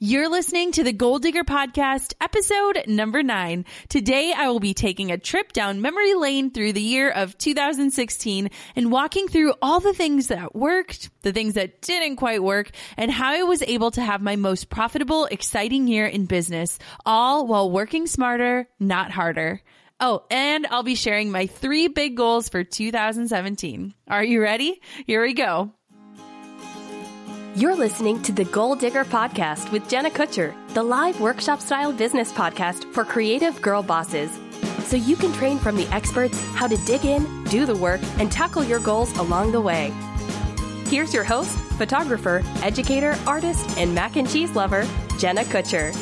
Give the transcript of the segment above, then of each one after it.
You're listening to the Goal Digger Podcast, episode number nine. Today, I will be taking a trip down memory lane through the year of 2016 and walking through all the things that worked, the things that didn't quite work, and how I was able to have my most profitable, exciting year in business, all while working smarter, not harder. Oh, and I'll be sharing my three big goals for 2017. Are you ready? Here we go. You're listening to the Goal Digger Podcast with Jenna Kutcher, the live workshop style business podcast for creative girl bosses. So you can train from the experts how to dig in, do the work, and tackle your goals along the way. Here's your host, photographer, educator, artist, and mac and cheese lover, Jenna Kutcher.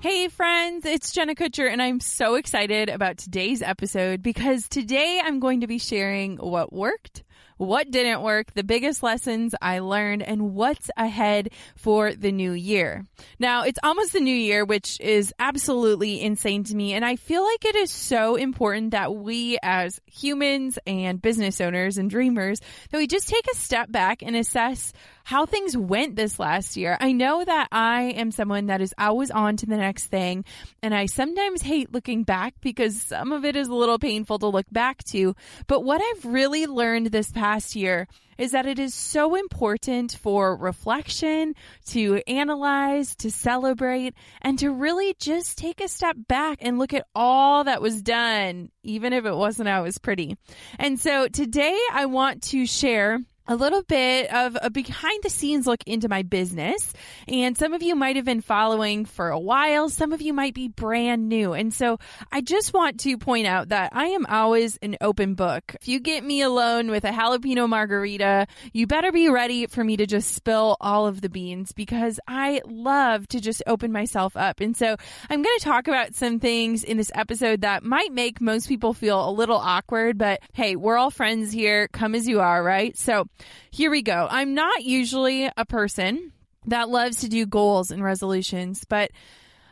Hey friends, it's Jenna Kutcher and I'm so excited about today's episode because today I'm going to be sharing what worked, what didn't work, the biggest lessons I learned, and what's ahead for the new year. Now, it's almost the new year, which is absolutely insane to me. And I feel like it is so important that we as humans and business owners and dreamers, that we just take a step back and assess how things went this last year. I know that I am someone that is always on to the next thing, and I sometimes hate looking back because some of it is a little painful to look back to. But what I've really learned this past year is that it is so important for reflection, to analyze, to celebrate, and to really just take a step back and look at all that was done, even if it wasn't always pretty. And so today I want to share a little bit of a behind the scenes look into my business. And some of you might have been following for a while. Some of you might be brand new. And so I just want to point out that I am always an open book. If you get me alone with a jalapeno margarita, you better be ready for me to just spill all of the beans because I love to just open myself up. And so I'm going to talk about some things in this episode that might make most people feel a little awkward, but hey, we're all friends here. Come as you are, right? So here we go. I'm not usually a person that loves to do goals and resolutions, but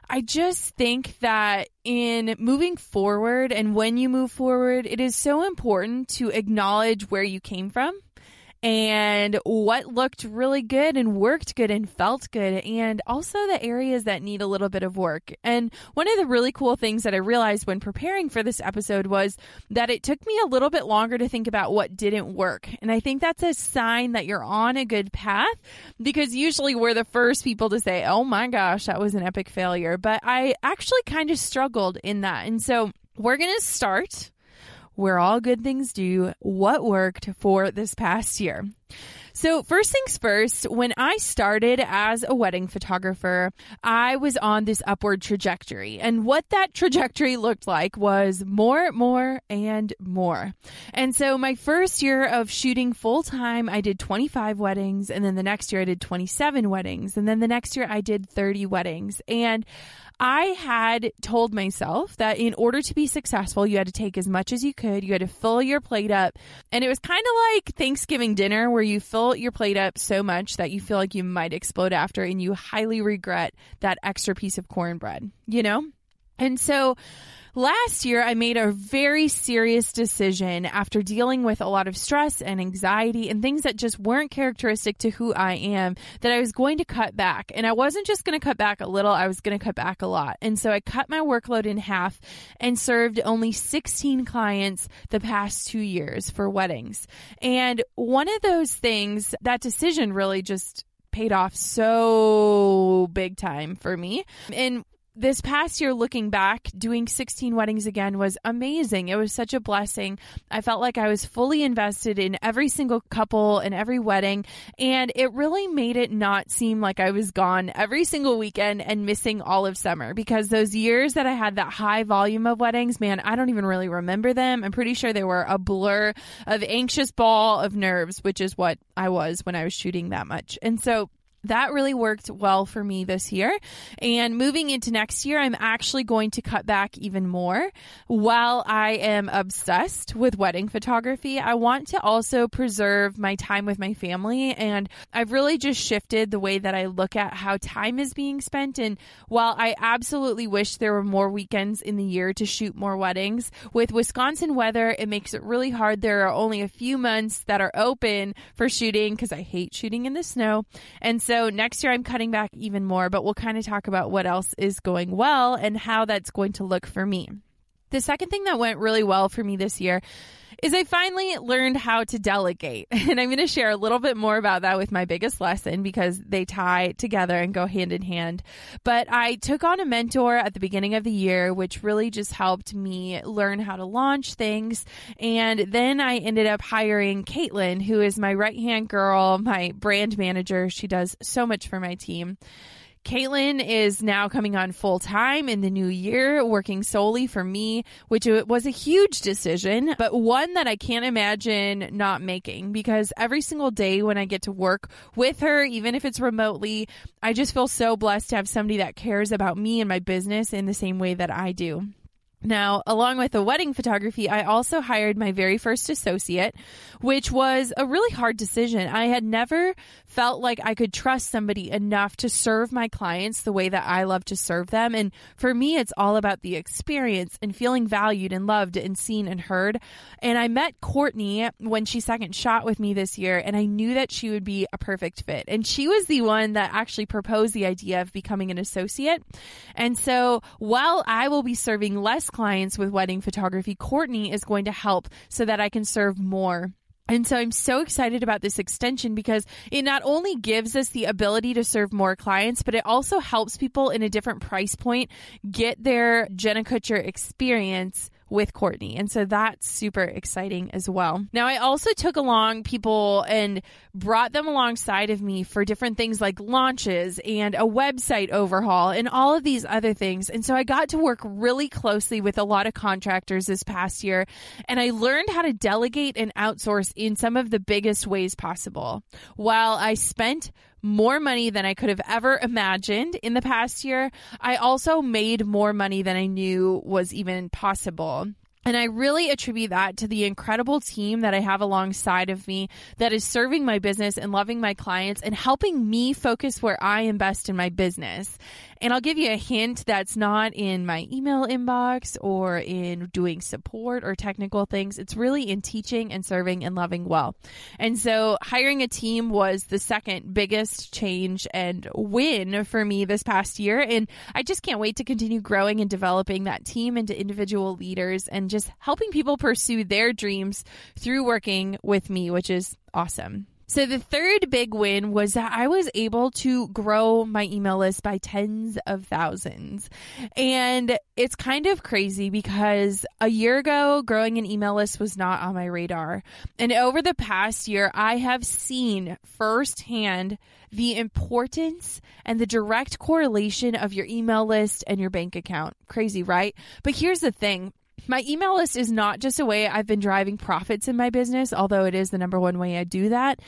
I just think that in moving forward and when you move forward, it is so important to acknowledge where you came from and what looked really good and worked good and felt good, and also the areas that need a little bit of work. And one of the really cool things that I realized when preparing for this episode was that it took me a little bit longer to think about what didn't work. And I think that's a sign that you're on a good path because usually we're the first people to say, oh my gosh, that was an epic failure. But I actually kind of struggled in that. And so we're going to start where all good things do, what worked for this past year. So, first things first, when I started as a wedding photographer, I was on this upward trajectory. And what that trajectory looked like was more, more, and more. And so, my first year of shooting full time, I did 25 weddings. And then the next year, I did 27 weddings. And then the next year, I did 30 weddings. And I had told myself that in order to be successful, you had to take as much as you could. You had to fill your plate up. And it was kind of like Thanksgiving dinner where you fill your plate up so much that you feel like you might explode after and you highly regret that extra piece of cornbread, you know? And so Last year, I made a very serious decision after dealing with a lot of stress and anxiety and things that just weren't characteristic to who I am that I was going to cut back. And I wasn't just going to cut back a little, I was going to cut back a lot. And so I cut my workload in half and served only 16 clients the past two years for weddings. And one of those things, that decision really just paid off so big time for me. And this past year, looking back, doing 16 weddings again was amazing. It was such a blessing. I felt like I was fully invested in every single couple and every wedding, and it really made it not seem like I was gone every single weekend and missing all of summer because those years that I had that high volume of weddings, man, I don't even really remember them. I'm pretty sure they were a blur of anxious ball of nerves, which is what I was when I was shooting that much. And so, that really worked well for me this year. And moving into next year, I'm actually going to cut back even more. While I am obsessed with wedding photography, I want to also preserve my time with my family. And I've really just shifted the way that I look at how time is being spent. And while I absolutely wish there were more weekends in the year to shoot more weddings, with Wisconsin weather, it makes it really hard. There are only a few months that are open for shooting because I hate shooting in the snow. And so so next year I'm cutting back even more, but we'll kind of talk about what else is going well and how that's going to look for me. The second thing that went really well for me this year is I finally learned how to delegate. And I'm going to share a little bit more about that with my biggest lesson because they tie together and go hand in hand. But I took on a mentor at the beginning of the year, which really just helped me learn how to launch things. And then I ended up hiring Caitlin, who is my right hand girl, my brand manager. She does so much for my team. Caitlin is now coming on full time in the new year, working solely for me, which was a huge decision, but one that I can't imagine not making because every single day when I get to work with her, even if it's remotely, I just feel so blessed to have somebody that cares about me and my business in the same way that I do. Now, along with the wedding photography, I also hired my very first associate, which was a really hard decision. I had never felt like I could trust somebody enough to serve my clients the way that I love to serve them. And for me, it's all about the experience and feeling valued and loved and seen and heard. And I met Courtney when she second shot with me this year, and I knew that she would be a perfect fit. And she was the one that actually proposed the idea of becoming an associate. And so while I will be serving less clients with wedding photography, Courtney is going to help so that I can serve more. And so I'm so excited about this extension because it not only gives us the ability to serve more clients, but it also helps people in a different price point get their Jenna Kutcher experience with Courtney. And so that's super exciting as well. Now, I also took along people and brought them alongside of me for different things like launches and a website overhaul and all of these other things. And so I got to work really closely with a lot of contractors this past year and I learned how to delegate and outsource in some of the biggest ways possible. While I spent more money than I could have ever imagined in the past year. I also made more money than I knew was even possible. And I really attribute that to the incredible team that I have alongside of me that is serving my business and loving my clients and helping me focus where I am best in my business. And I'll give you a hint that's not in my email inbox or in doing support or technical things. It's really in teaching and serving and loving well. And so hiring a team was the second biggest change and win for me this past year. And I just can't wait to continue growing and developing that team into individual leaders and just helping people pursue their dreams through working with me, which is awesome. So the third big win was that I was able to grow my email list by tens of thousands. And it's kind of crazy because a year ago, growing an email list was not on my radar. And over the past year, I have seen firsthand the importance and the direct correlation of your email list and your bank account. Crazy, right? But here's the thing my email list is not just a way I've been driving profits in my business, although it is the number one way I do that.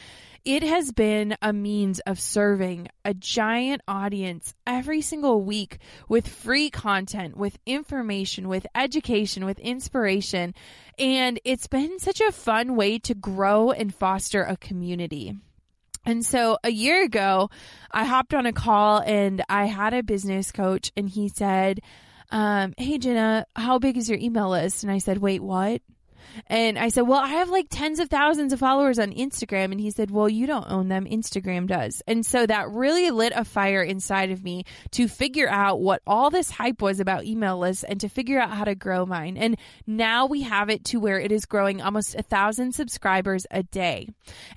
It has been a means of serving a giant audience every single week with free content, with information, with education, with inspiration. And it's been such a fun way to grow and foster a community. And so a year ago, I hopped on a call and I had a business coach and he said, um, Hey, Jenna, how big is your email list? And I said, Wait, what? And I said, Well, I have like tens of thousands of followers on Instagram. And he said, Well, you don't own them. Instagram does. And so that really lit a fire inside of me to figure out what all this hype was about email lists and to figure out how to grow mine. And now we have it to where it is growing almost a thousand subscribers a day.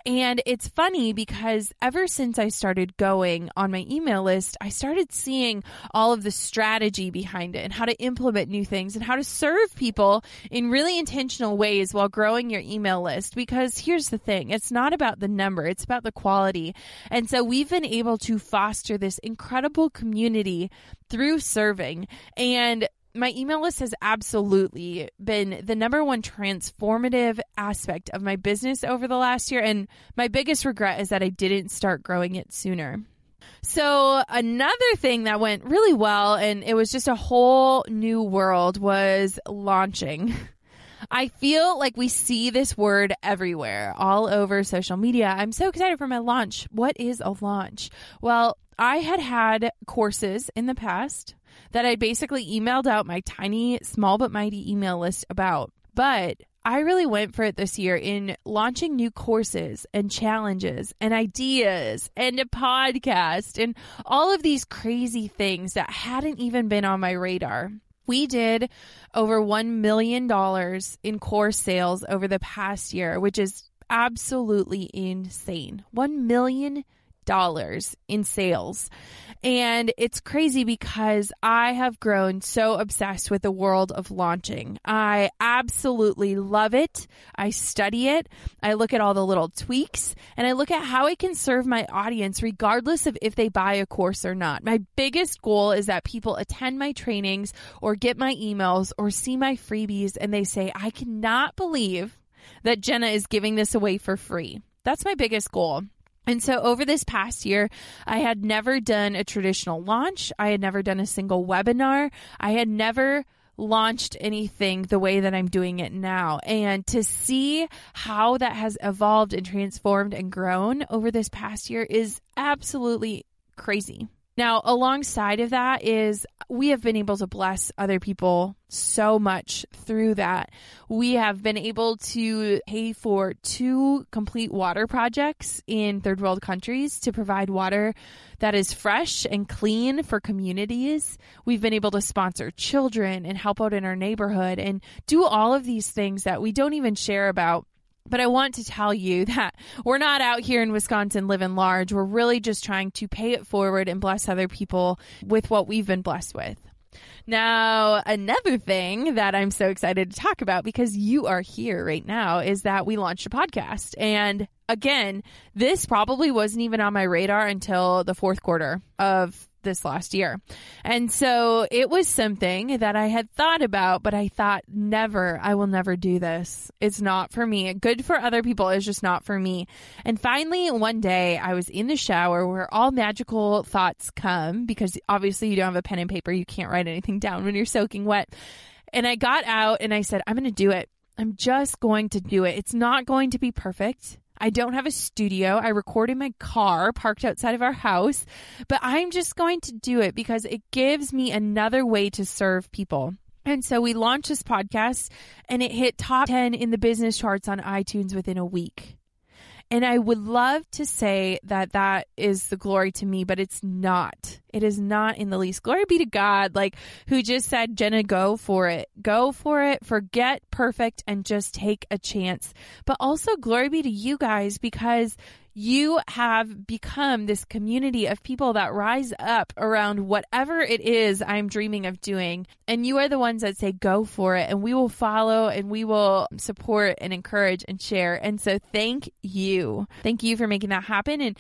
And it's funny because ever since I started going on my email list, I started seeing all of the strategy behind it and how to implement new things and how to serve people in really intentional ways while growing your email list because here's the thing it's not about the number, it's about the quality. And so we've been able to foster this incredible community through serving. And my email list has absolutely been the number one transformative aspect of my business over the last year. And my biggest regret is that I didn't start growing it sooner. So, another thing that went really well, and it was just a whole new world, was launching. I feel like we see this word everywhere, all over social media. I'm so excited for my launch. What is a launch? Well, I had had courses in the past that I basically emailed out my tiny, small but mighty email list about. But I really went for it this year in launching new courses and challenges and ideas and a podcast and all of these crazy things that hadn't even been on my radar. We did over $1 million in course sales over the past year, which is absolutely insane. $1 million in sales. And it's crazy because I have grown so obsessed with the world of launching. I absolutely love it. I study it. I look at all the little tweaks and I look at how I can serve my audience regardless of if they buy a course or not. My biggest goal is that people attend my trainings or get my emails or see my freebies and they say, I cannot believe that Jenna is giving this away for free. That's my biggest goal. And so over this past year, I had never done a traditional launch. I had never done a single webinar. I had never launched anything the way that I'm doing it now. And to see how that has evolved and transformed and grown over this past year is absolutely crazy. Now, alongside of that is we have been able to bless other people so much through that. We have been able to pay for two complete water projects in third world countries to provide water that is fresh and clean for communities. We've been able to sponsor children and help out in our neighborhood and do all of these things that we don't even share about but I want to tell you that we're not out here in Wisconsin living large. We're really just trying to pay it forward and bless other people with what we've been blessed with. Now, another thing that I'm so excited to talk about because you are here right now is that we launched a podcast. And again, this probably wasn't even on my radar until the fourth quarter of this last year. And so it was something that I had thought about, but I thought, never, I will never do this. It's not for me. Good for other people is just not for me. And finally, one day I was in the shower where all magical thoughts come because obviously you don't have a pen and paper. You can't write anything down when you're soaking wet. And I got out and I said, I'm going to do it. I'm just going to do it. It's not going to be perfect. I don't have a studio. I record in my car parked outside of our house, but I'm just going to do it because it gives me another way to serve people. And so we launched this podcast and it hit top 10 in the business charts on iTunes within a week. And I would love to say that that is the glory to me, but it's not. It is not in the least. Glory be to God, like who just said, Jenna, go for it. Go for it. Forget perfect and just take a chance. But also glory be to you guys because you have become this community of people that rise up around whatever it is I'm dreaming of doing. And you are the ones that say, go for it. And we will follow and we will support and encourage and share. And so thank you. Thank you for making that happen. And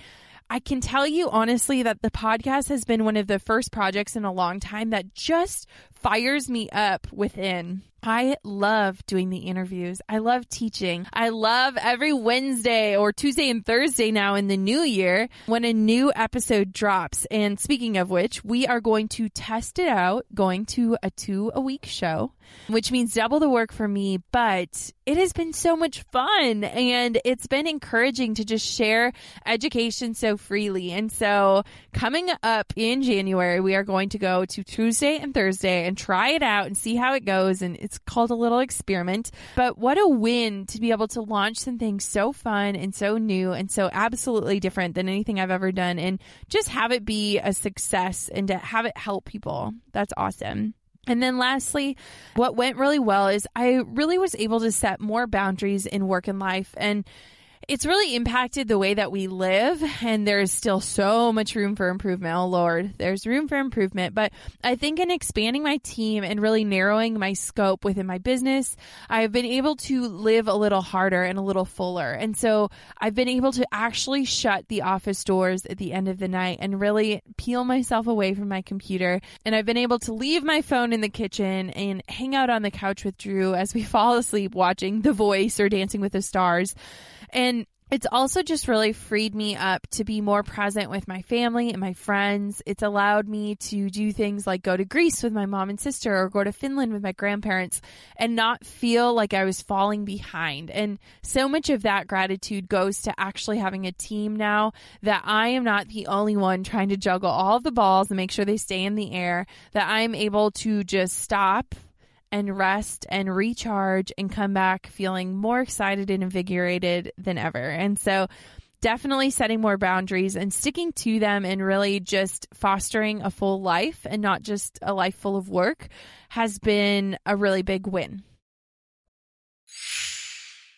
I can tell you honestly that the podcast has been one of the first projects in a long time that just fires me up within. I love doing the interviews. I love teaching. I love every Wednesday or Tuesday and Thursday now in the new year when a new episode drops. And speaking of which, we are going to test it out going to a two a week show, which means double the work for me, but it has been so much fun and it's been encouraging to just share education so freely. And so coming up in January, we are going to go to Tuesday and Thursday and try it out and see how it goes. And it's called a little experiment. But what a win to be able to launch something so fun and so new and so absolutely different than anything I've ever done and just have it be a success and to have it help people. That's awesome. And then lastly, what went really well is I really was able to set more boundaries in work and life. And it's really impacted the way that we live and there's still so much room for improvement. Oh Lord, there's room for improvement, but I think in expanding my team and really narrowing my scope within my business, I've been able to live a little harder and a little fuller. And so I've been able to actually shut the office doors at the end of the night and really peel myself away from my computer. And I've been able to leave my phone in the kitchen and hang out on the couch with Drew as we fall asleep watching The Voice or Dancing with the Stars. And it's also just really freed me up to be more present with my family and my friends. It's allowed me to do things like go to Greece with my mom and sister or go to Finland with my grandparents and not feel like I was falling behind. And so much of that gratitude goes to actually having a team now that I am not the only one trying to juggle all of the balls and make sure they stay in the air, that I'm able to just stop and rest and recharge and come back feeling more excited and invigorated than ever. And so, definitely setting more boundaries and sticking to them and really just fostering a full life and not just a life full of work has been a really big win.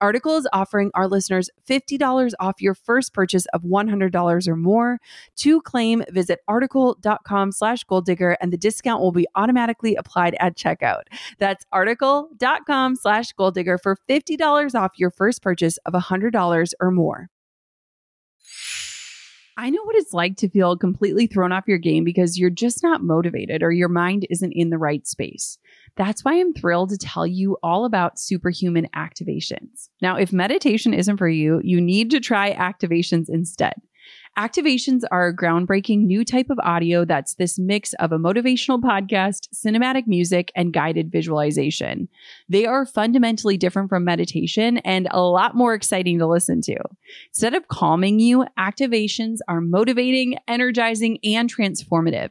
Article is offering our listeners $50 off your first purchase of $100 or more. To claim, visit article.com slash goal digger and the discount will be automatically applied at checkout. That's article.com slash goal digger for $50 off your first purchase of $100 or more. I know what it's like to feel completely thrown off your game because you're just not motivated or your mind isn't in the right space. That's why I'm thrilled to tell you all about superhuman activations. Now, if meditation isn't for you, you need to try activations instead. Activations are a groundbreaking new type of audio that's this mix of a motivational podcast, cinematic music, and guided visualization. They are fundamentally different from meditation and a lot more exciting to listen to. Instead of calming you, activations are motivating, energizing, and transformative.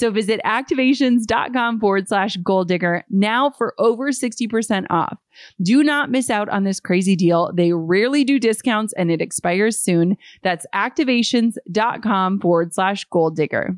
Visit activations.com forward slash goal digger now for over 60% off. Do not miss out on this crazy deal. They rarely do discounts and it expires soon. That's activations.com forward slash goal digger.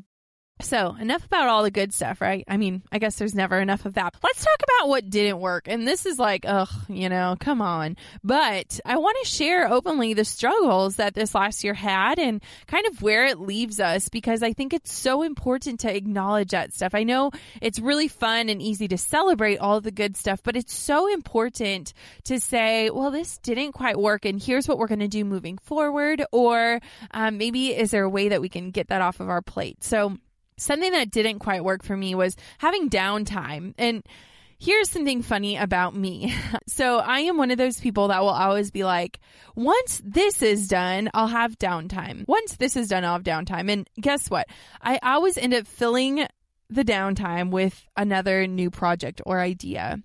So, enough about all the good stuff, right? I mean, I guess there's never enough of that. Let's talk about what didn't work. And this is like, ugh, you know, come on. But I want to share openly the struggles that this last year had and kind of where it leaves us because I think it's so important to acknowledge that stuff. I know it's really fun and easy to celebrate all the good stuff, but it's so important to say, well, this didn't quite work and here's what we're going to do moving forward. Or um, maybe is there a way that we can get that off of our plate? So, something that didn't quite work for me was having downtime. And here's something funny about me. So I am one of those people that will always be like, once this is done, I'll have downtime. Once this is done, I'll have downtime. And guess what? I always end up filling the downtime with another new project or idea.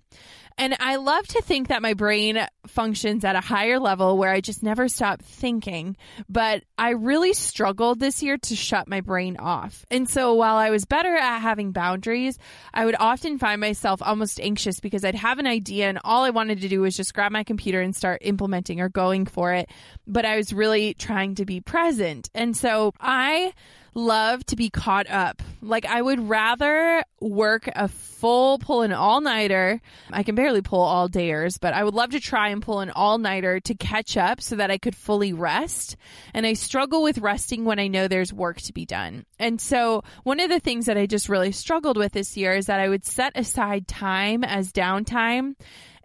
And I love to think that my brain functions at a higher level where I just never stop thinking. But I really struggled this year to shut my brain off. And so while I was better at having boundaries, I would often find myself almost anxious because I'd have an idea and all I wanted to do was just grab my computer and start implementing or going for it. But I was really trying to be present. And so I love to be caught up. Like I would rather work a full pull an all nighter. I can barely pull all dayers, but I would love to try and pull an all nighter to catch up so that I could fully rest. And I struggle with resting when I know there's work to be done. And so one of the things that I just really struggled with this year is that I would set aside time as downtime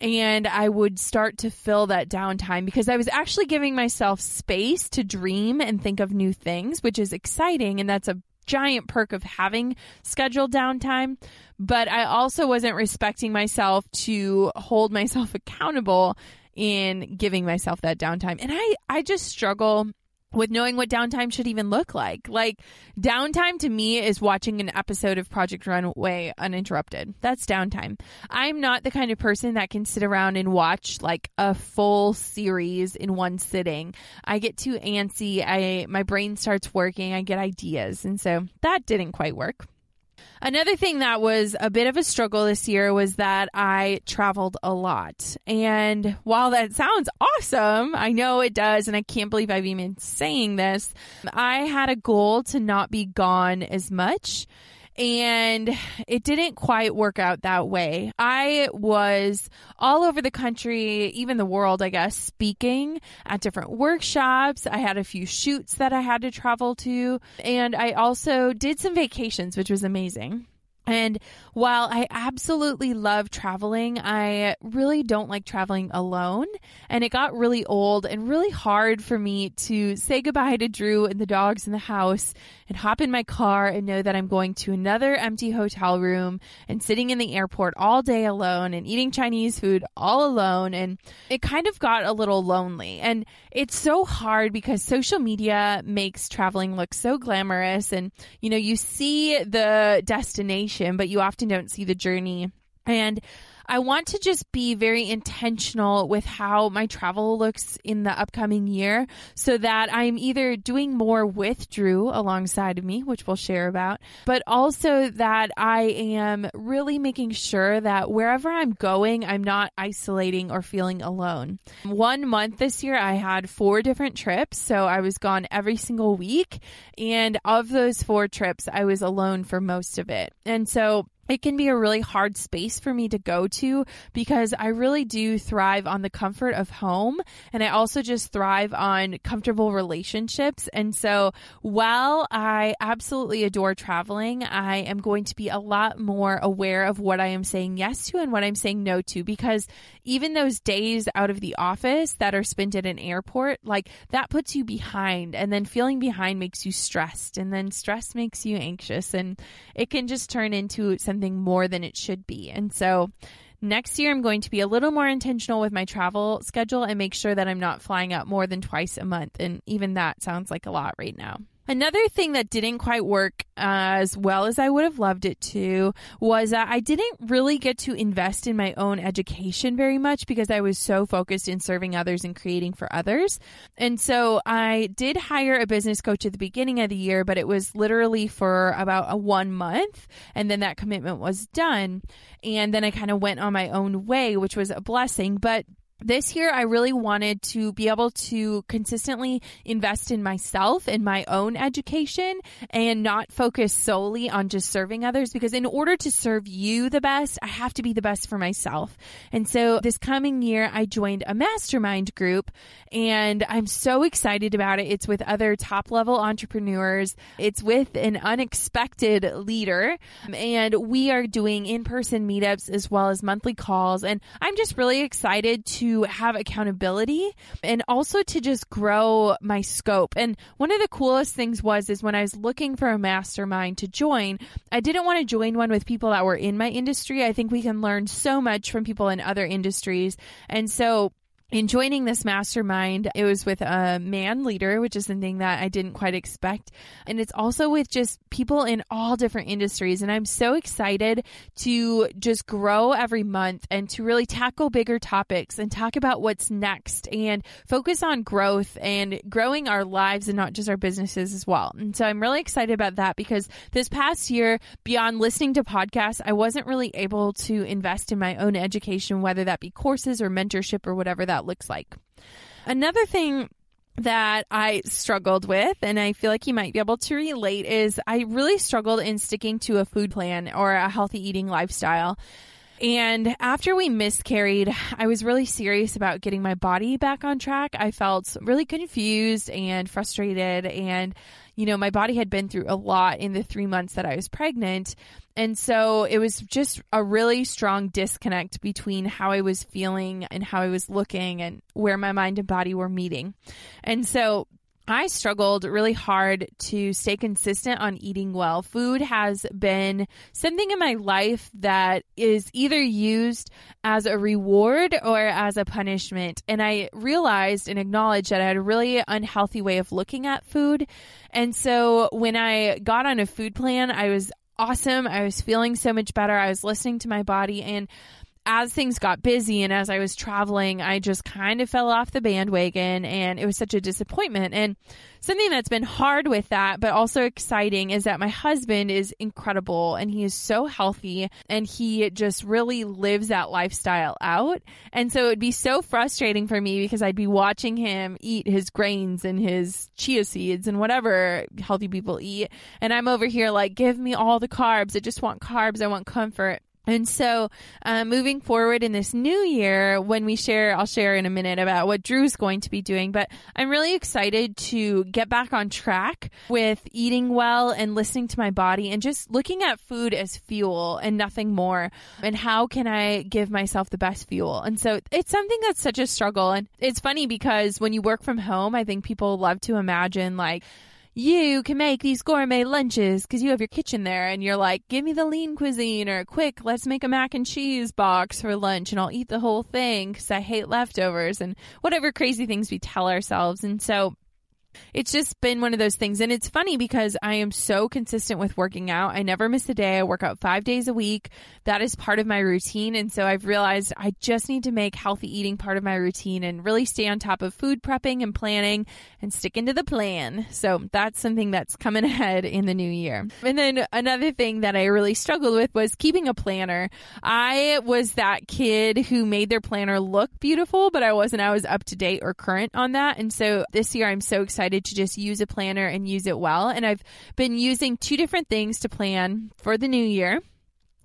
and I would start to fill that downtime because I was actually giving myself space to dream and think of new things, which is exciting. And that's a giant perk of having scheduled downtime. But I also wasn't respecting myself to hold myself accountable in giving myself that downtime. And I, I just struggle with knowing what downtime should even look like. Like downtime to me is watching an episode of Project Runway uninterrupted. That's downtime. I'm not the kind of person that can sit around and watch like a full series in one sitting. I get too antsy. I my brain starts working. I get ideas. And so that didn't quite work. Another thing that was a bit of a struggle this year was that I traveled a lot. And while that sounds awesome, I know it does, and I can't believe I've even saying this, I had a goal to not be gone as much and it didn't quite work out that way. I was all over the country, even the world, I guess, speaking at different workshops. I had a few shoots that I had to travel to, and I also did some vacations, which was amazing. And while I absolutely love traveling, I really don't like traveling alone. And it got really old and really hard for me to say goodbye to Drew and the dogs in the house and hop in my car and know that I'm going to another empty hotel room and sitting in the airport all day alone and eating Chinese food all alone. And it kind of got a little lonely. And it's so hard because social media makes traveling look so glamorous. And, you know, you see the destination, but you often don't see the journey. And I want to just be very intentional with how my travel looks in the upcoming year so that I'm either doing more with Drew alongside of me, which we'll share about, but also that I am really making sure that wherever I'm going, I'm not isolating or feeling alone. One month this year, I had four different trips. So I was gone every single week. And of those four trips, I was alone for most of it. And so it can be a really hard space for me to go to because I really do thrive on the comfort of home and I also just thrive on comfortable relationships. And so while I absolutely adore traveling, I am going to be a lot more aware of what I am saying yes to and what I'm saying no to because even those days out of the office that are spent at an airport, like that puts you behind and then feeling behind makes you stressed and then stress makes you anxious and it can just turn into something more than it should be. And so next year, I'm going to be a little more intentional with my travel schedule and make sure that I'm not flying out more than twice a month. And even that sounds like a lot right now. Another thing that didn't quite work uh, as well as I would have loved it to was that I didn't really get to invest in my own education very much because I was so focused in serving others and creating for others. And so I did hire a business coach at the beginning of the year, but it was literally for about a one month and then that commitment was done. And then I kind of went on my own way, which was a blessing. But this year I really wanted to be able to consistently invest in myself and my own education and not focus solely on just serving others because in order to serve you the best, I have to be the best for myself. And so this coming year, I joined a mastermind group and I'm so excited about it. It's with other top level entrepreneurs. It's with an unexpected leader and we are doing in person meetups as well as monthly calls. And I'm just really excited have accountability and also to just grow my scope. And one of the coolest things was is when I was looking for a mastermind to join, I didn't want to join one with people that were in my industry. I think we can learn so much from people in other industries. And so in joining this mastermind, it was with a man leader, which is something that I didn't quite expect. And it's also with just people in all different industries. And I'm so excited to just grow every month and to really tackle bigger topics and talk about what's next and focus on growth and growing our lives and not just our businesses as well. And so I'm really excited about that because this past year, beyond listening to podcasts, I wasn't really able to invest in my own education, whether that be courses or mentorship or whatever that looks like. Another thing that I struggled with, and I feel like you might be able to relate, is I really struggled in sticking to a food plan or a healthy eating lifestyle. And after we miscarried, I was really serious about getting my body back on track. I felt really confused and frustrated. And, you know, my body had been through a lot in the three months that I was pregnant. And so it was just a really strong disconnect between how I was feeling and how I was looking and where my mind and body were meeting. And so I struggled really hard to stay consistent on eating well. Food has been something in my life that is either used as a reward or as a punishment. And I realized and acknowledged that I had a really unhealthy way of looking at food. And so when I got on a food plan, I was awesome. I was feeling so much better. I was listening to my body and as things got busy and as I was traveling, I just kind of fell off the bandwagon and it was such a disappointment. And something that's been hard with that, but also exciting is that my husband is incredible and he is so healthy and he just really lives that lifestyle out. And so it'd be so frustrating for me because I'd be watching him eat his grains and his chia seeds and whatever healthy people eat. And I'm over here like, give me all the carbs. I just want carbs. I want comfort. And so, uh, moving forward in this new year, when we share, I'll share in a minute about what Drew's going to be doing, but I'm really excited to get back on track with eating well and listening to my body and just looking at food as fuel and nothing more. And how can I give myself the best fuel? And so it's something that's such a struggle. And it's funny because when you work from home, I think people love to imagine like, you can make these gourmet lunches because you have your kitchen there and you're like, give me the lean cuisine or quick, let's make a mac and cheese box for lunch and I'll eat the whole thing because I hate leftovers and whatever crazy things we tell ourselves. And so it's just been one of those things. And it's funny because I am so consistent with working out. I never miss a day. I work out five days a week. That is part of my routine. And so I've realized I just need to make healthy eating part of my routine and really stay on top of food prepping and planning and stick into the plan. So that's something that's coming ahead in the new year. And then another thing that I really struggled with was keeping a planner. I was that kid who made their planner look beautiful, but I wasn't always up to date or current on that. And so this year I'm so excited decided to just use a planner and use it well. And I've been using two different things to plan for the new year.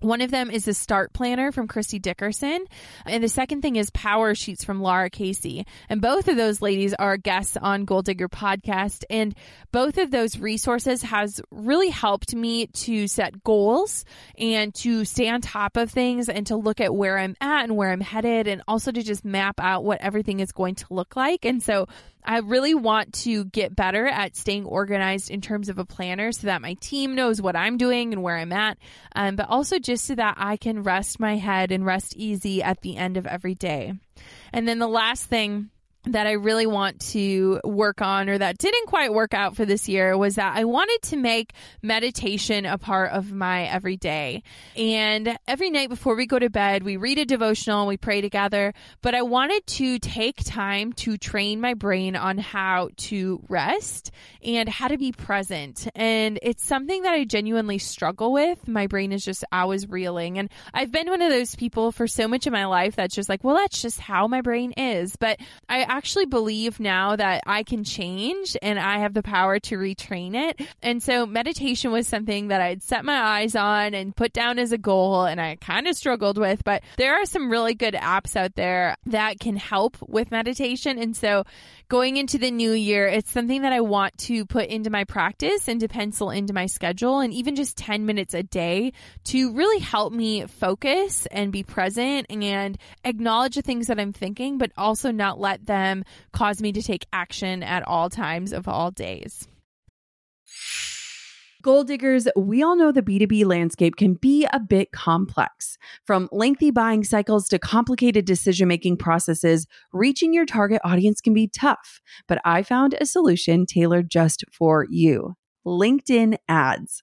One of them is the Start Planner from Kristy Dickerson. And the second thing is Power Sheets from Lara Casey. And both of those ladies are guests on Goal Digger podcast. And both of those resources has really helped me to set goals and to stay on top of things and to look at where I'm at and where I'm headed and also to just map out what everything is going to look like. And so I really want to get better at staying organized in terms of a planner so that my team knows what I'm doing and where I'm at, um, but also just so that I can rest my head and rest easy at the end of every day. And then the last thing that I really want to work on or that didn't quite work out for this year was that I wanted to make meditation a part of my everyday. And every night before we go to bed, we read a devotional and we pray together. But I wanted to take time to train my brain on how to rest and how to be present. And it's something that I genuinely struggle with. My brain is just always reeling. And I've been one of those people for so much of my life that's just like, well, that's just how my brain is. But I actually believe now that I can change and I have the power to retrain it. And so meditation was something that I'd set my eyes on and put down as a goal and I kind of struggled with, but there are some really good apps out there that can help with meditation. And so going into the new year, it's something that I want to put into my practice and to pencil into my schedule and even just 10 minutes a day to really help me focus and be present and acknowledge the things that I'm thinking, but also not let them them cause me to take action at all times of all days. Goal diggers, we all know the B2B landscape can be a bit complex. From lengthy buying cycles to complicated decision making processes, reaching your target audience can be tough. But I found a solution tailored just for you LinkedIn ads.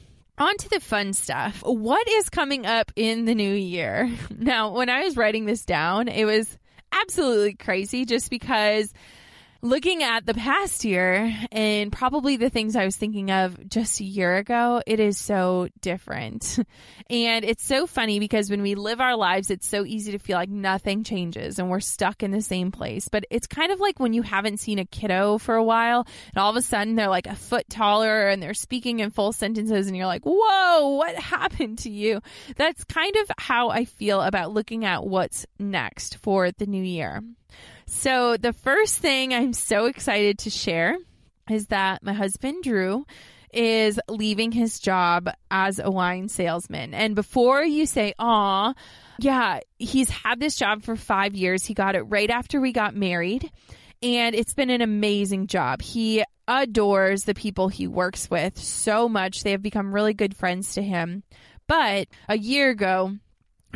on to the fun stuff. What is coming up in the new year? Now, when I was writing this down, it was absolutely crazy just because looking at the past year and probably the things I was thinking of just a year ago, it is so different. And it's so funny because when we live our lives, it's so easy to feel like nothing changes and we're stuck in the same place. But it's kind of like when you haven't seen a kiddo for a while and all of a sudden they're like a foot taller and they're speaking in full sentences and you're like, whoa, what happened to you? That's kind of how I feel about looking at what's next for the new year. So, the first thing I'm so excited to share is that my husband, Drew, is leaving his job as a wine salesman. And before you say, aw, yeah, he's had this job for five years. He got it right after we got married. And it's been an amazing job. He adores the people he works with so much. They have become really good friends to him. But a year ago,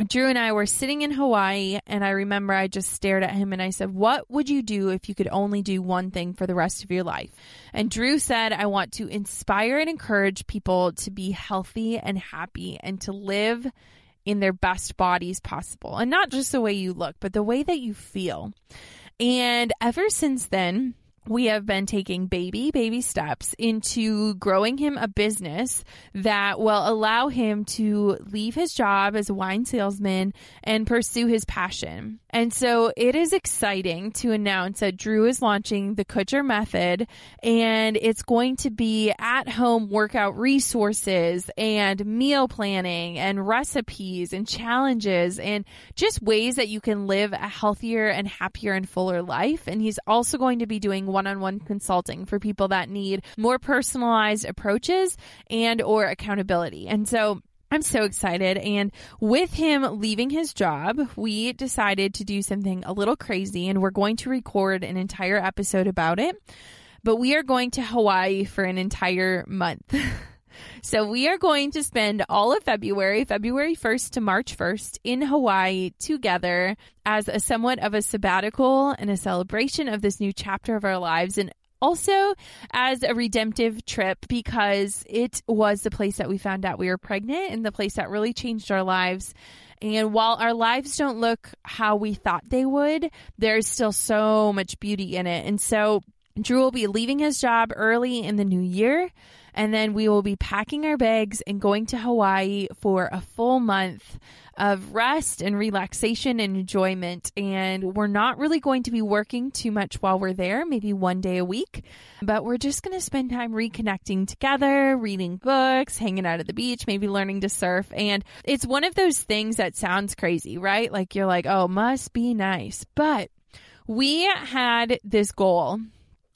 Drew and I were sitting in Hawaii, and I remember I just stared at him and I said, What would you do if you could only do one thing for the rest of your life? And Drew said, I want to inspire and encourage people to be healthy and happy and to live in their best bodies possible. And not just the way you look, but the way that you feel. And ever since then, we have been taking baby, baby steps into growing him a business that will allow him to leave his job as a wine salesman and pursue his passion. And so it is exciting to announce that Drew is launching the Kutcher method and it's going to be at home workout resources and meal planning and recipes and challenges and just ways that you can live a healthier and happier and fuller life. And he's also going to be doing one-on-one consulting for people that need more personalized approaches and or accountability. And so I'm so excited. And with him leaving his job, we decided to do something a little crazy and we're going to record an entire episode about it. But we are going to Hawaii for an entire month. so we are going to spend all of February, February 1st to March 1st in Hawaii together as a somewhat of a sabbatical and a celebration of this new chapter of our lives. And also as a redemptive trip because it was the place that we found out we were pregnant and the place that really changed our lives. And while our lives don't look how we thought they would, there's still so much beauty in it. And so Drew will be leaving his job early in the new year. And then we will be packing our bags and going to Hawaii for a full month of rest and relaxation and enjoyment. And we're not really going to be working too much while we're there, maybe one day a week, but we're just going to spend time reconnecting together, reading books, hanging out at the beach, maybe learning to surf. And it's one of those things that sounds crazy, right? Like you're like, oh, must be nice. But we had this goal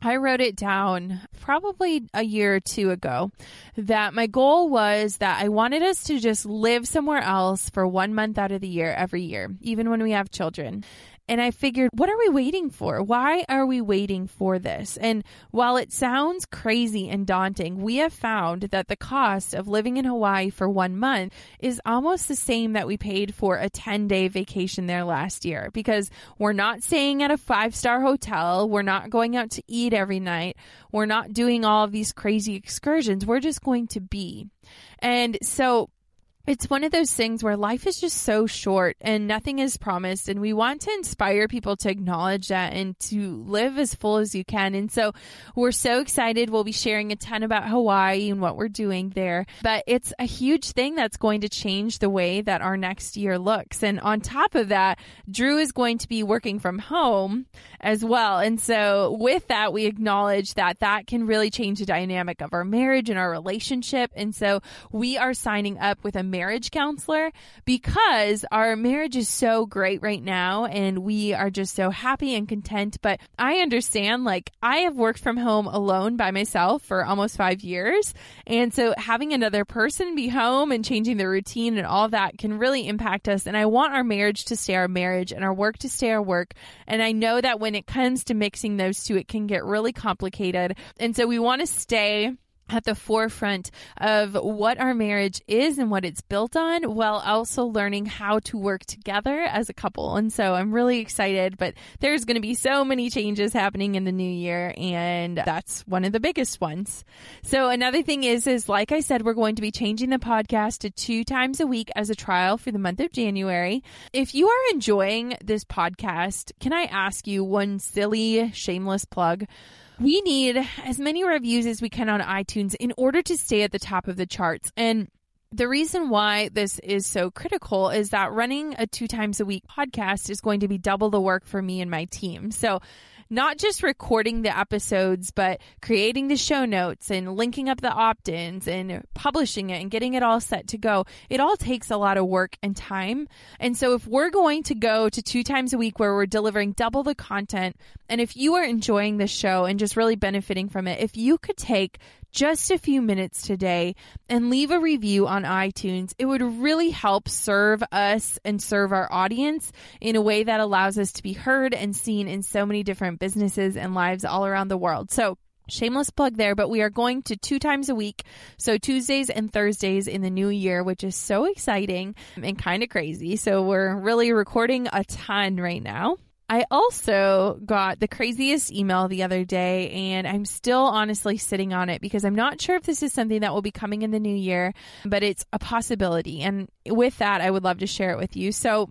I wrote it down probably a year or two ago that my goal was that I wanted us to just live somewhere else for one month out of the year every year, even when we have children. And I figured, what are we waiting for? Why are we waiting for this? And while it sounds crazy and daunting, we have found that the cost of living in Hawaii for one month is almost the same that we paid for a 10 day vacation there last year because we're not staying at a five star hotel. We're not going out to eat every night. We're not doing all of these crazy excursions. We're just going to be. And so it's one of those things where life is just so short and nothing is promised. And we want to inspire people to acknowledge that and to live as full as you can. And so we're so excited. We'll be sharing a ton about Hawaii and what we're doing there. But it's a huge thing that's going to change the way that our next year looks. And on top of that, Drew is going to be working from home as well. And so with that, we acknowledge that that can really change the dynamic of our marriage and our relationship. And so we are signing up with a marriage counselor because our marriage is so great right now and we are just so happy and content. But I understand, like, I have worked from home alone by myself for almost five years. And so having another person be home and changing the routine and all that can really impact us. And I want our marriage to stay our marriage and our work to stay our work. And I know that when it comes to mixing those two, it can get really complicated. And so we want to stay at the forefront of what our marriage is and what it's built on while also learning how to work together as a couple. And so I'm really excited, but there's going to be so many changes happening in the new year and that's one of the biggest ones. So another thing is, is like I said, we're going to be changing the podcast to two times a week as a trial for the month of January. If you are enjoying this podcast, can I ask you one silly, shameless plug? We need as many reviews as we can on iTunes in order to stay at the top of the charts. And the reason why this is so critical is that running a two times a week podcast is going to be double the work for me and my team. So not just recording the episodes, but creating the show notes and linking up the opt ins and publishing it and getting it all set to go. It all takes a lot of work and time. And so if we're going to go to two times a week where we're delivering double the content, and if you are enjoying the show and just really benefiting from it, if you could take just a few minutes today and leave a review on iTunes. It would really help serve us and serve our audience in a way that allows us to be heard and seen in so many different businesses and lives all around the world. So, shameless plug there, but we are going to two times a week. So Tuesdays and Thursdays in the new year, which is so exciting and kind of crazy. So we're really recording a ton right now. I also got the craziest email the other day, and I'm still honestly sitting on it because I'm not sure if this is something that will be coming in the new year, but it's a possibility. And with that, I would love to share it with you. So,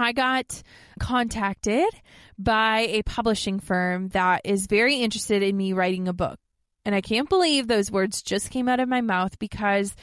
I got contacted by a publishing firm that is very interested in me writing a book. And I can't believe those words just came out of my mouth because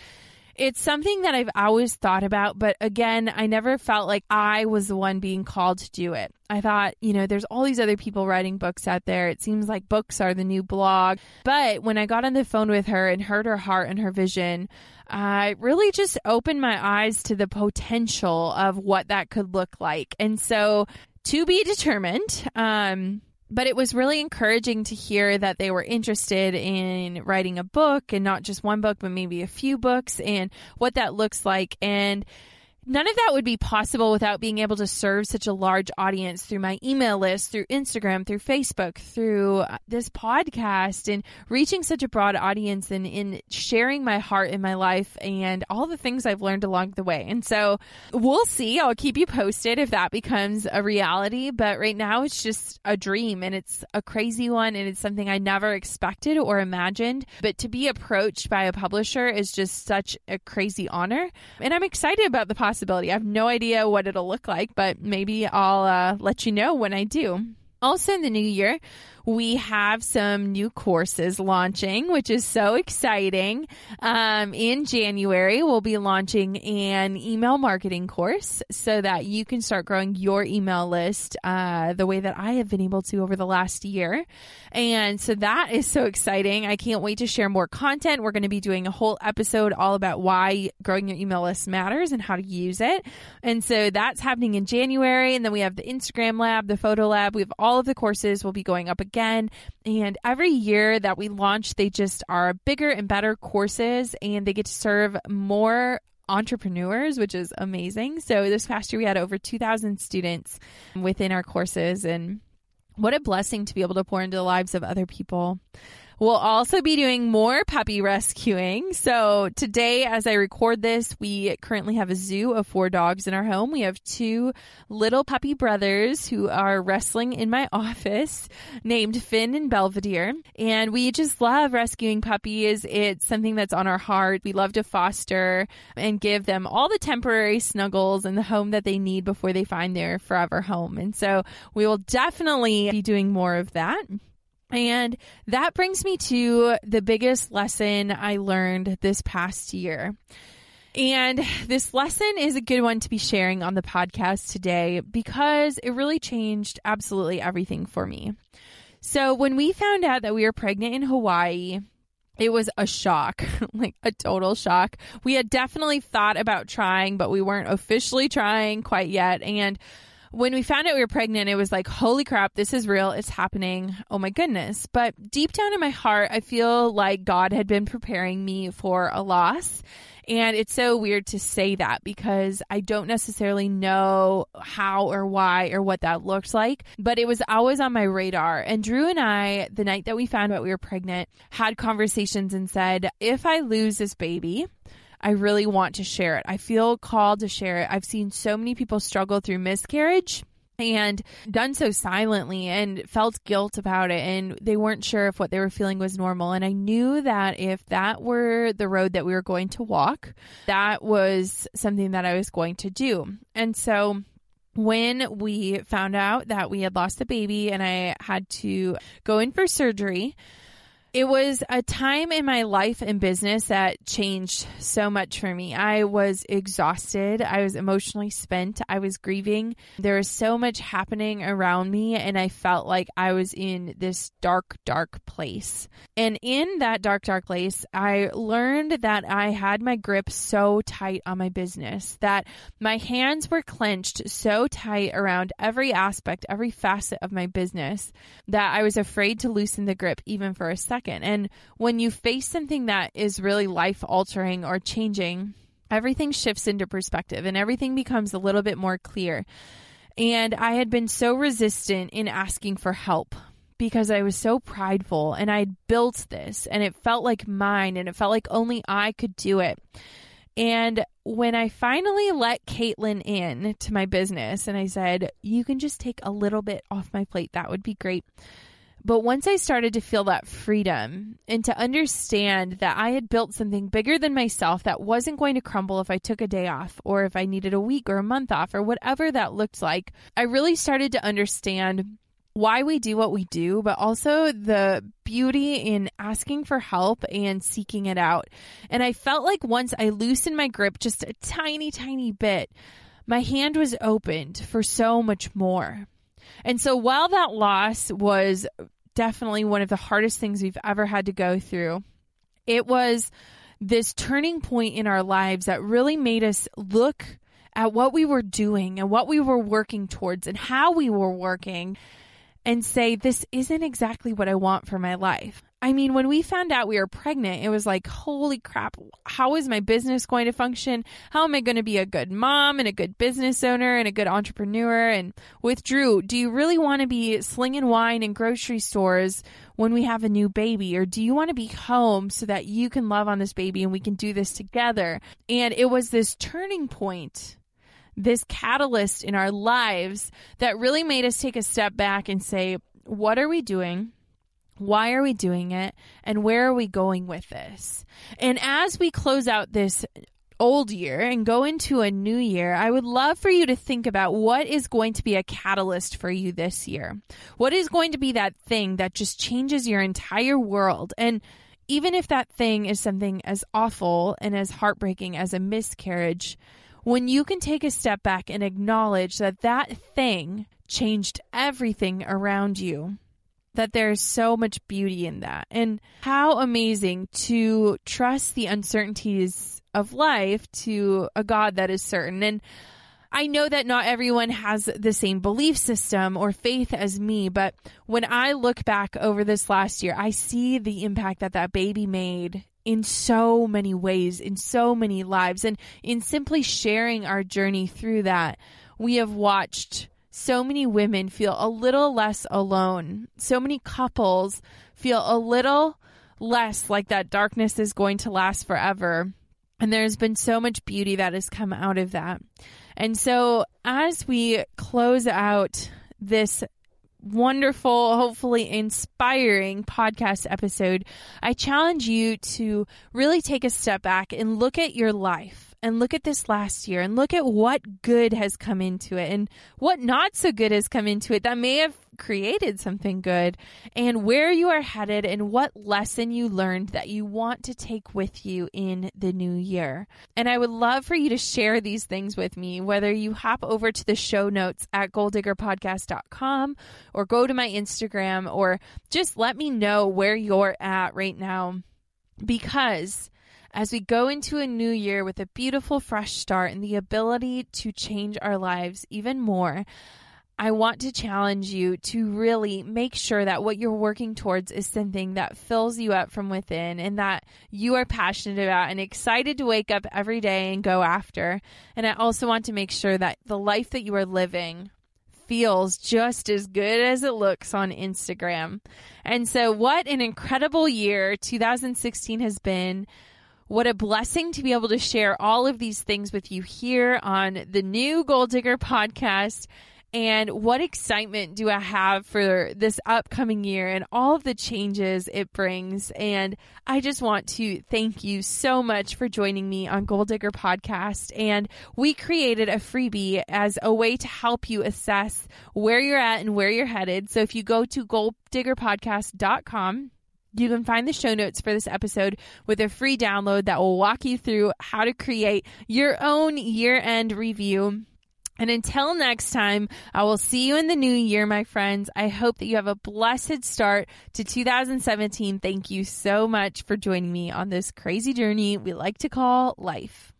it's something that I've always thought about, but again, I never felt like I was the one being called to do it. I thought, you know, there's all these other people writing books out there. It seems like books are the new blog. But when I got on the phone with her and heard her heart and her vision, I really just opened my eyes to the potential of what that could look like. And so to be determined, um, but it was really encouraging to hear that they were interested in writing a book and not just one book, but maybe a few books and what that looks like. And None of that would be possible without being able to serve such a large audience through my email list, through Instagram, through Facebook, through uh, this podcast, and reaching such a broad audience and in sharing my heart and my life and all the things I've learned along the way. And so we'll see. I'll keep you posted if that becomes a reality. But right now it's just a dream and it's a crazy one and it's something I never expected or imagined. But to be approached by a publisher is just such a crazy honor. And I'm excited about the possibility possibility. I have no idea what it'll look like, but maybe I'll uh, let you know when I do. Also, in the new year, we have some new courses launching, which is so exciting. Um, in January, we'll be launching an email marketing course so that you can start growing your email list uh, the way that I have been able to over the last year. And so that is so exciting. I can't wait to share more content. We're going to be doing a whole episode all about why growing your email list matters and how to use it. And so that's happening in January. And then we have the Instagram lab, the photo lab. We have all of the courses will be going up again again. And every year that we launch, they just are bigger and better courses and they get to serve more entrepreneurs, which is amazing. So this past year, we had over 2,000 students within our courses. And what a blessing to be able to pour into the lives of other people. We'll also be doing more puppy rescuing. So today, as I record this, we currently have a zoo of four dogs in our home. We have two little puppy brothers who are wrestling in my office named Finn and Belvedere. And we just love rescuing puppies. It's something that's on our heart. We love to foster and give them all the temporary snuggles and the home that they need before they find their forever home. And so we will definitely be doing more of that. And that brings me to the biggest lesson I learned this past year. And this lesson is a good one to be sharing on the podcast today because it really changed absolutely everything for me. So, when we found out that we were pregnant in Hawaii, it was a shock, like a total shock. We had definitely thought about trying, but we weren't officially trying quite yet. And when we found out we were pregnant, it was like, holy crap, this is real. It's happening. Oh my goodness. But deep down in my heart, I feel like God had been preparing me for a loss. And it's so weird to say that because I don't necessarily know how or why or what that looks like, but it was always on my radar. And Drew and I, the night that we found out we were pregnant, had conversations and said, if I lose this baby, I really want to share it. I feel called to share it. I've seen so many people struggle through miscarriage and done so silently and felt guilt about it and they weren't sure if what they were feeling was normal and I knew that if that were the road that we were going to walk that was something that I was going to do and so when we found out that we had lost the baby and I had to go in for surgery it was a time in my life and business that changed so much for me. I was exhausted. I was emotionally spent. I was grieving. There was so much happening around me, and I felt like I was in this dark, dark place. And in that dark, dark place, I learned that I had my grip so tight on my business, that my hands were clenched so tight around every aspect, every facet of my business, that I was afraid to loosen the grip even for a second second. And when you face something that is really life altering or changing, everything shifts into perspective and everything becomes a little bit more clear. And I had been so resistant in asking for help because I was so prideful and I'd built this and it felt like mine and it felt like only I could do it. And when I finally let Caitlin in to my business and I said, you can just take a little bit off my plate, that would be great But once I started to feel that freedom and to understand that I had built something bigger than myself that wasn't going to crumble if I took a day off or if I needed a week or a month off or whatever that looked like, I really started to understand why we do what we do, but also the beauty in asking for help and seeking it out. And I felt like once I loosened my grip just a tiny, tiny bit, my hand was opened for so much more. And so while that loss was definitely one of the hardest things we've ever had to go through, it was this turning point in our lives that really made us look at what we were doing and what we were working towards and how we were working and say, this isn't exactly what I want for my life. I mean, when we found out we were pregnant, it was like, holy crap, how is my business going to function? How am I going to be a good mom and a good business owner and a good entrepreneur? And with Drew, do you really want to be slinging wine in grocery stores when we have a new baby? Or do you want to be home so that you can love on this baby and we can do this together? And it was this turning point this catalyst in our lives that really made us take a step back and say, what are we doing? Why are we doing it? And where are we going with this? And as we close out this old year and go into a new year, I would love for you to think about what is going to be a catalyst for you this year. What is going to be that thing that just changes your entire world? And even if that thing is something as awful and as heartbreaking as a miscarriage, when you can take a step back and acknowledge that that thing changed everything around you, that there's so much beauty in that. And how amazing to trust the uncertainties of life to a God that is certain. And I know that not everyone has the same belief system or faith as me, but when I look back over this last year, I see the impact that that baby made in so many ways, in so many lives. And in simply sharing our journey through that, we have watched so many women feel a little less alone. So many couples feel a little less like that darkness is going to last forever. And there's been so much beauty that has come out of that. And so as we close out this wonderful, hopefully inspiring podcast episode, I challenge you to really take a step back and look at your life and look at this last year and look at what good has come into it and what not so good has come into it that may have created something good and where you are headed and what lesson you learned that you want to take with you in the new year. And I would love for you to share these things with me, whether you hop over to the show notes at goaldiggerpodcast.com or go to my Instagram or just let me know where you're at right now because as we go into a new year with a beautiful fresh start and the ability to change our lives even more, I want to challenge you to really make sure that what you're working towards is something that fills you up from within and that you are passionate about and excited to wake up every day and go after. And I also want to make sure that the life that you are living feels just as good as it looks on Instagram. And so, what an incredible year 2016 has been. What a blessing to be able to share all of these things with you here on the new Goal Digger podcast. And what excitement do I have for this upcoming year and all of the changes it brings. And I just want to thank you so much for joining me on Goal Digger Podcast. And we created a freebie as a way to help you assess where you're at and where you're headed. So if you go to goaldiggerpodcast.com, you can find the show notes for this episode with a free download that will walk you through how to create your own year end review. And until next time, I will see you in the new year, my friends. I hope that you have a blessed start to 2017. Thank you so much for joining me on this crazy journey we like to call life.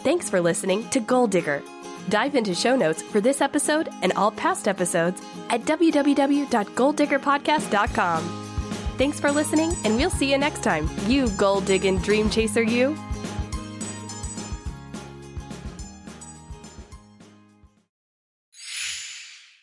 Thanks for listening to Goal Digger. Dive into show notes for this episode and all past episodes at www.goaldiggerpodcast.com. Thanks for listening, and we'll see you next time. You goal digging dream chaser, you.